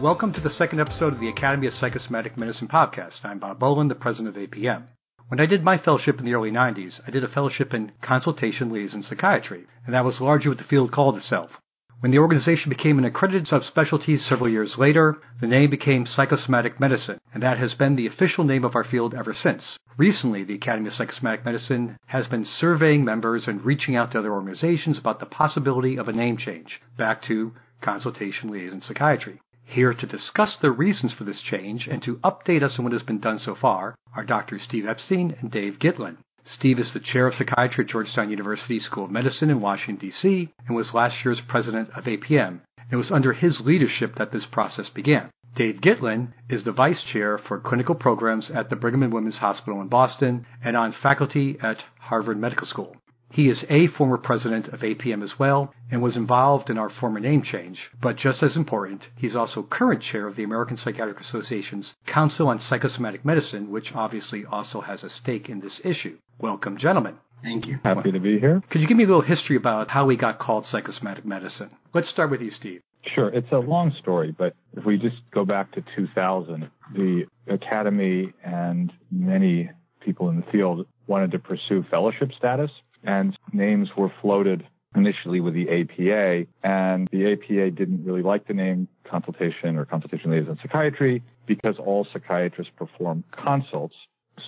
Welcome to the second episode of the Academy of Psychosomatic Medicine podcast. I'm Bob Boland, the president of APM. When I did my fellowship in the early 90s, I did a fellowship in consultation liaison psychiatry, and that was largely what the field called itself. When the organization became an accredited subspecialty several years later, the name became psychosomatic medicine, and that has been the official name of our field ever since. Recently, the Academy of Psychosomatic Medicine has been surveying members and reaching out to other organizations about the possibility of a name change back to consultation liaison psychiatry. Here to discuss the reasons for this change and to update us on what has been done so far are Dr. Steve Epstein and Dave Gitlin. Steve is the chair of psychiatry at Georgetown University School of Medicine in Washington, D.C., and was last year's president of APM. It was under his leadership that this process began. Dave Gitlin is the vice chair for clinical programs at the Brigham and Women's Hospital in Boston and on faculty at Harvard Medical School. He is a former president of APM as well and was involved in our former name change, but just as important, he's also current chair of the American Psychiatric Association's Council on Psychosomatic Medicine, which obviously also has a stake in this issue. Welcome, gentlemen. Thank you. Happy to be here. Could you give me a little history about how we got called psychosomatic medicine? Let's start with you, Steve. Sure. It's a long story, but if we just go back to 2000, the Academy and many people in the field wanted to pursue fellowship status and names were floated initially with the APA, and the APA didn't really like the name consultation or consultation liaison psychiatry because all psychiatrists perform consults.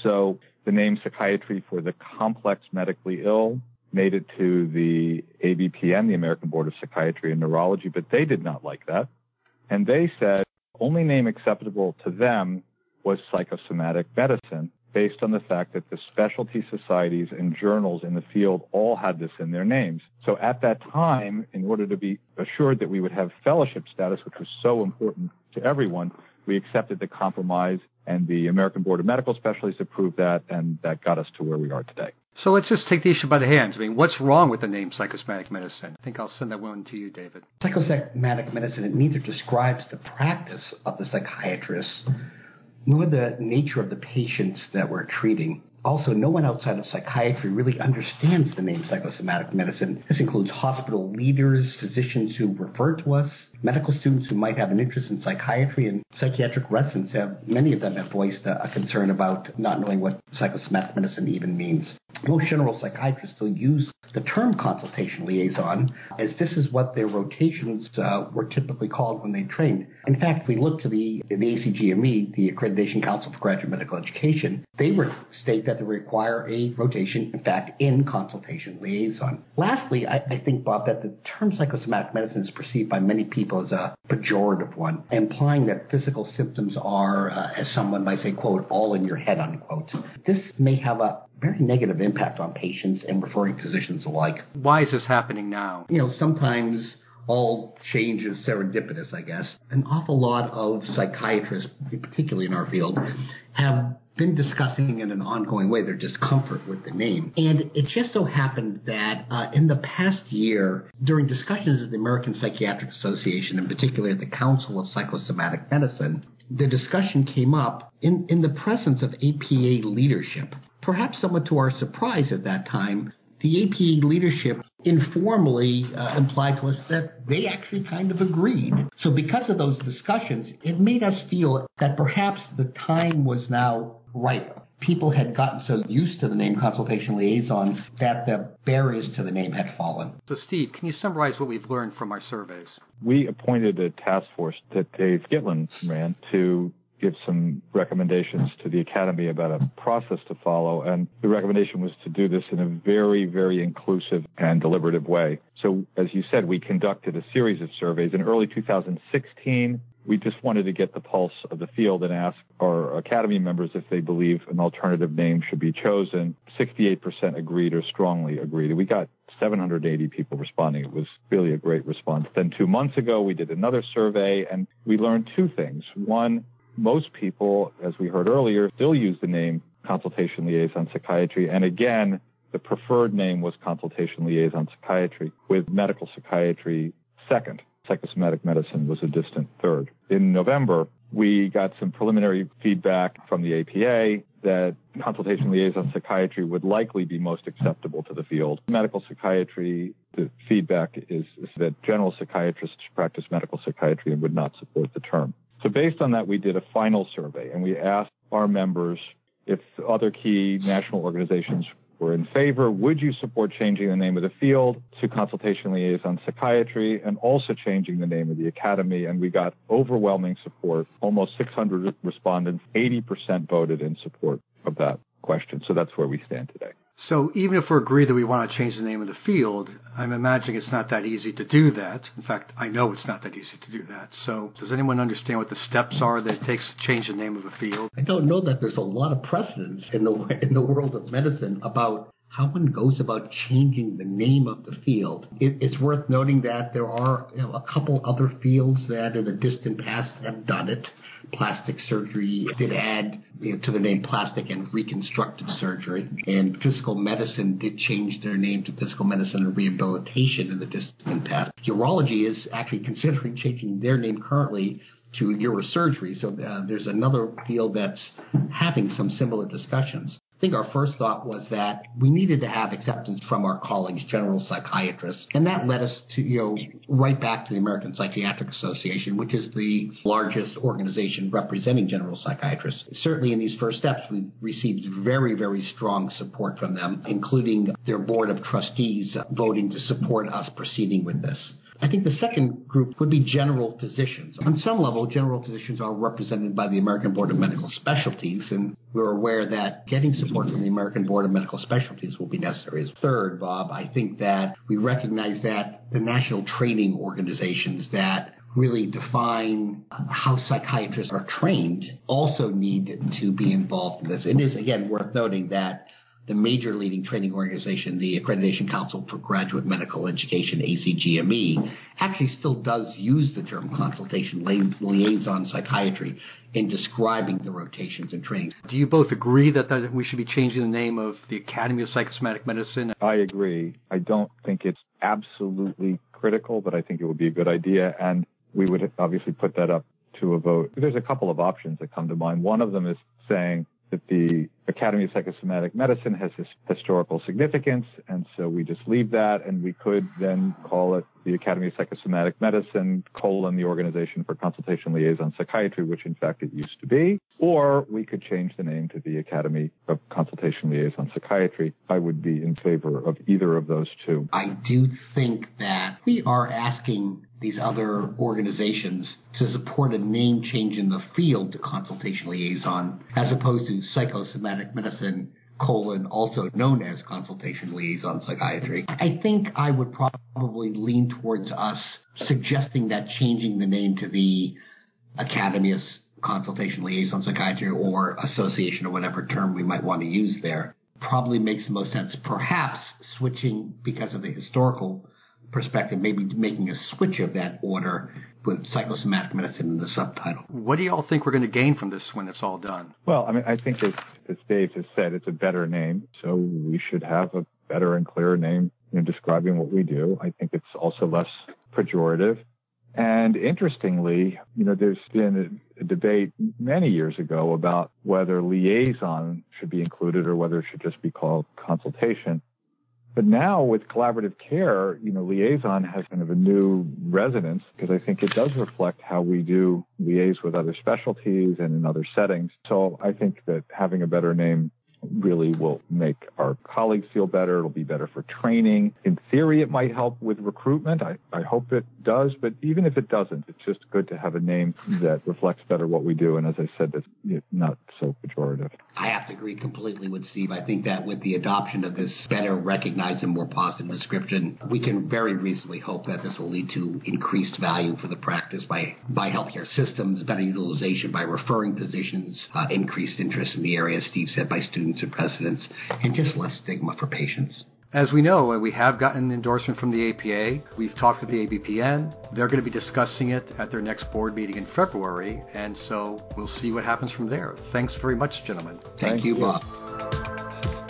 So the name psychiatry for the complex medically ill made it to the ABPN, the American Board of Psychiatry and Neurology, but they did not like that. And they said only name acceptable to them was psychosomatic medicine based on the fact that the specialty societies and journals in the field all had this in their names. So at that time, in order to be assured that we would have fellowship status, which was so important to everyone, we accepted the compromise and the American Board of Medical Specialties approved that and that got us to where we are today. So let's just take the issue by the hands. I mean, what's wrong with the name psychosomatic medicine? I think I'll send that one to you, David. Psychosomatic medicine, it neither describes the practice of the psychiatrist nor the nature of the patients that we're treating. Also, no one outside of psychiatry really understands the name psychosomatic medicine. This includes hospital leaders, physicians who refer to us, medical students who might have an interest in psychiatry, and psychiatric residents have, many of them have voiced a, a concern about not knowing what psychosomatic medicine even means. Most general psychiatrists still use the term consultation liaison, as this is what their rotations uh, were typically called when they trained. In fact, if we look to the, the ACGME, the Accreditation Council for Graduate Medical Education, they re- state that they require a rotation, in fact, in consultation liaison. Lastly, I, I think, Bob, that the term psychosomatic medicine is perceived by many people as a pejorative one, implying that physical symptoms are, uh, as someone might say, quote, all in your head, unquote. This may have a very negative impact on patients and referring physicians alike. Why is this happening now? You know, sometimes all change is serendipitous, I guess. An awful lot of psychiatrists, particularly in our field, have been discussing in an ongoing way their discomfort with the name. And it just so happened that uh, in the past year, during discussions at the American Psychiatric Association, in particular at the Council of Psychosomatic Medicine, the discussion came up in, in the presence of APA leadership. Perhaps somewhat to our surprise at that time, the APA leadership informally uh, implied to us that they actually kind of agreed. So, because of those discussions, it made us feel that perhaps the time was now ripe. People had gotten so used to the name consultation liaisons that the barriers to the name had fallen. So, Steve, can you summarize what we've learned from our surveys? We appointed a task force that Dave Gitlin ran to give some recommendations to the Academy about a process to follow. And the recommendation was to do this in a very, very inclusive and deliberative way. So, as you said, we conducted a series of surveys. In early 2016, we just wanted to get the pulse of the field and ask our Academy members if they believe an alternative name should be chosen. 68% agreed or strongly agreed. We got 780 people responding. It was really a great response. Then two months ago, we did another survey and we learned two things. One, most people, as we heard earlier, still use the name consultation liaison psychiatry. And again, the preferred name was consultation liaison psychiatry with medical psychiatry second. Psychosomatic medicine was a distant third. In November, we got some preliminary feedback from the APA that consultation liaison psychiatry would likely be most acceptable to the field. Medical psychiatry, the feedback is, is that general psychiatrists practice medical psychiatry and would not support the term. So based on that, we did a final survey and we asked our members if other key national organizations were in favor, would you support changing the name of the field to consultation liaison psychiatry and also changing the name of the academy? And we got overwhelming support. Almost 600 respondents, 80% voted in support of that question. So that's where we stand today. So even if we agree that we want to change the name of the field, I'm imagining it's not that easy to do that. In fact, I know it's not that easy to do that. So does anyone understand what the steps are that it takes to change the name of a field? I don't know that there's a lot of precedence in the in the world of medicine about how one goes about changing the name of the field. It, it's worth noting that there are you know, a couple other fields that in the distant past have done it. Plastic surgery did add you know, to the name plastic and reconstructive surgery, and physical medicine did change their name to physical medicine and rehabilitation in the distant past. Urology is actually considering changing their name currently to neurosurgery. So uh, there's another field that's having some similar discussions. I think our first thought was that we needed to have acceptance from our colleagues, general psychiatrists, and that led us to, you know, right back to the American Psychiatric Association, which is the largest organization representing general psychiatrists. Certainly in these first steps, we received very, very strong support from them, including their board of trustees voting to support us proceeding with this. I think the second group would be general physicians. On some level, general physicians are represented by the American Board of Medical Specialties, and we're aware that getting support from the American Board of Medical Specialties will be necessary. Third, Bob, I think that we recognize that the national training organizations that really define how psychiatrists are trained also need to be involved in this. It is, again, worth noting that the major leading training organization, the Accreditation Council for Graduate Medical Education, ACGME, actually still does use the term consultation liaison psychiatry in describing the rotations and trainings. Do you both agree that, that we should be changing the name of the Academy of Psychosomatic Medicine? I agree. I don't think it's absolutely critical, but I think it would be a good idea. And we would obviously put that up to a vote. There's a couple of options that come to mind. One of them is saying that the Academy of Psychosomatic Medicine has this historical significance, and so we just leave that, and we could then call it the Academy of Psychosomatic Medicine, colon, the Organization for Consultation Liaison Psychiatry, which in fact it used to be, or we could change the name to the Academy of Consultation Liaison Psychiatry. I would be in favor of either of those two. I do think that we are asking these other organizations to support a name change in the field to consultation liaison as opposed to psychosomatic medicine colon also known as consultation liaison psychiatry. I think I would probably lean towards us suggesting that changing the name to the Academy of Consultation Liaison Psychiatry or association or whatever term we might want to use there probably makes the most sense. Perhaps switching because of the historical perspective, maybe making a switch of that order with psychosomatic medicine in the subtitle. What do you all think we're going to gain from this when it's all done? Well, I mean, I think as, as Dave has said, it's a better name, so we should have a better and clearer name in describing what we do. I think it's also less pejorative. And interestingly, you know, there's been a, a, debate many years ago about whether liaison should be included or whether it should just be called consultation. But now with collaborative care, you know, liaison has kind of a new resonance because I think it does reflect how we do liaise with other specialties and in other settings. So I think that having a better name really will make our colleagues feel better. It'll be better for training. In theory, it might help with recruitment. I, I hope it does, but even if it doesn't, it's just good to have a name that reflects better what we do. And as I said, that's not so pejorative. I have to agree completely with Steve. I think that with the adoption of this better recognized and more positive description, we can very reasonably hope that this will lead to increased value for the practice by, by healthcare systems, better utilization by referring physicians, uh, increased interest in the area, as Steve said, by students students and residents, and just less stigma for patients. As we know, we have gotten endorsement from the APA. We've talked with the ABPN. They're going to be discussing it at their next board meeting in February, and so we'll see what happens from there. Thanks very much, gentlemen. Thank, Thank you, Bob.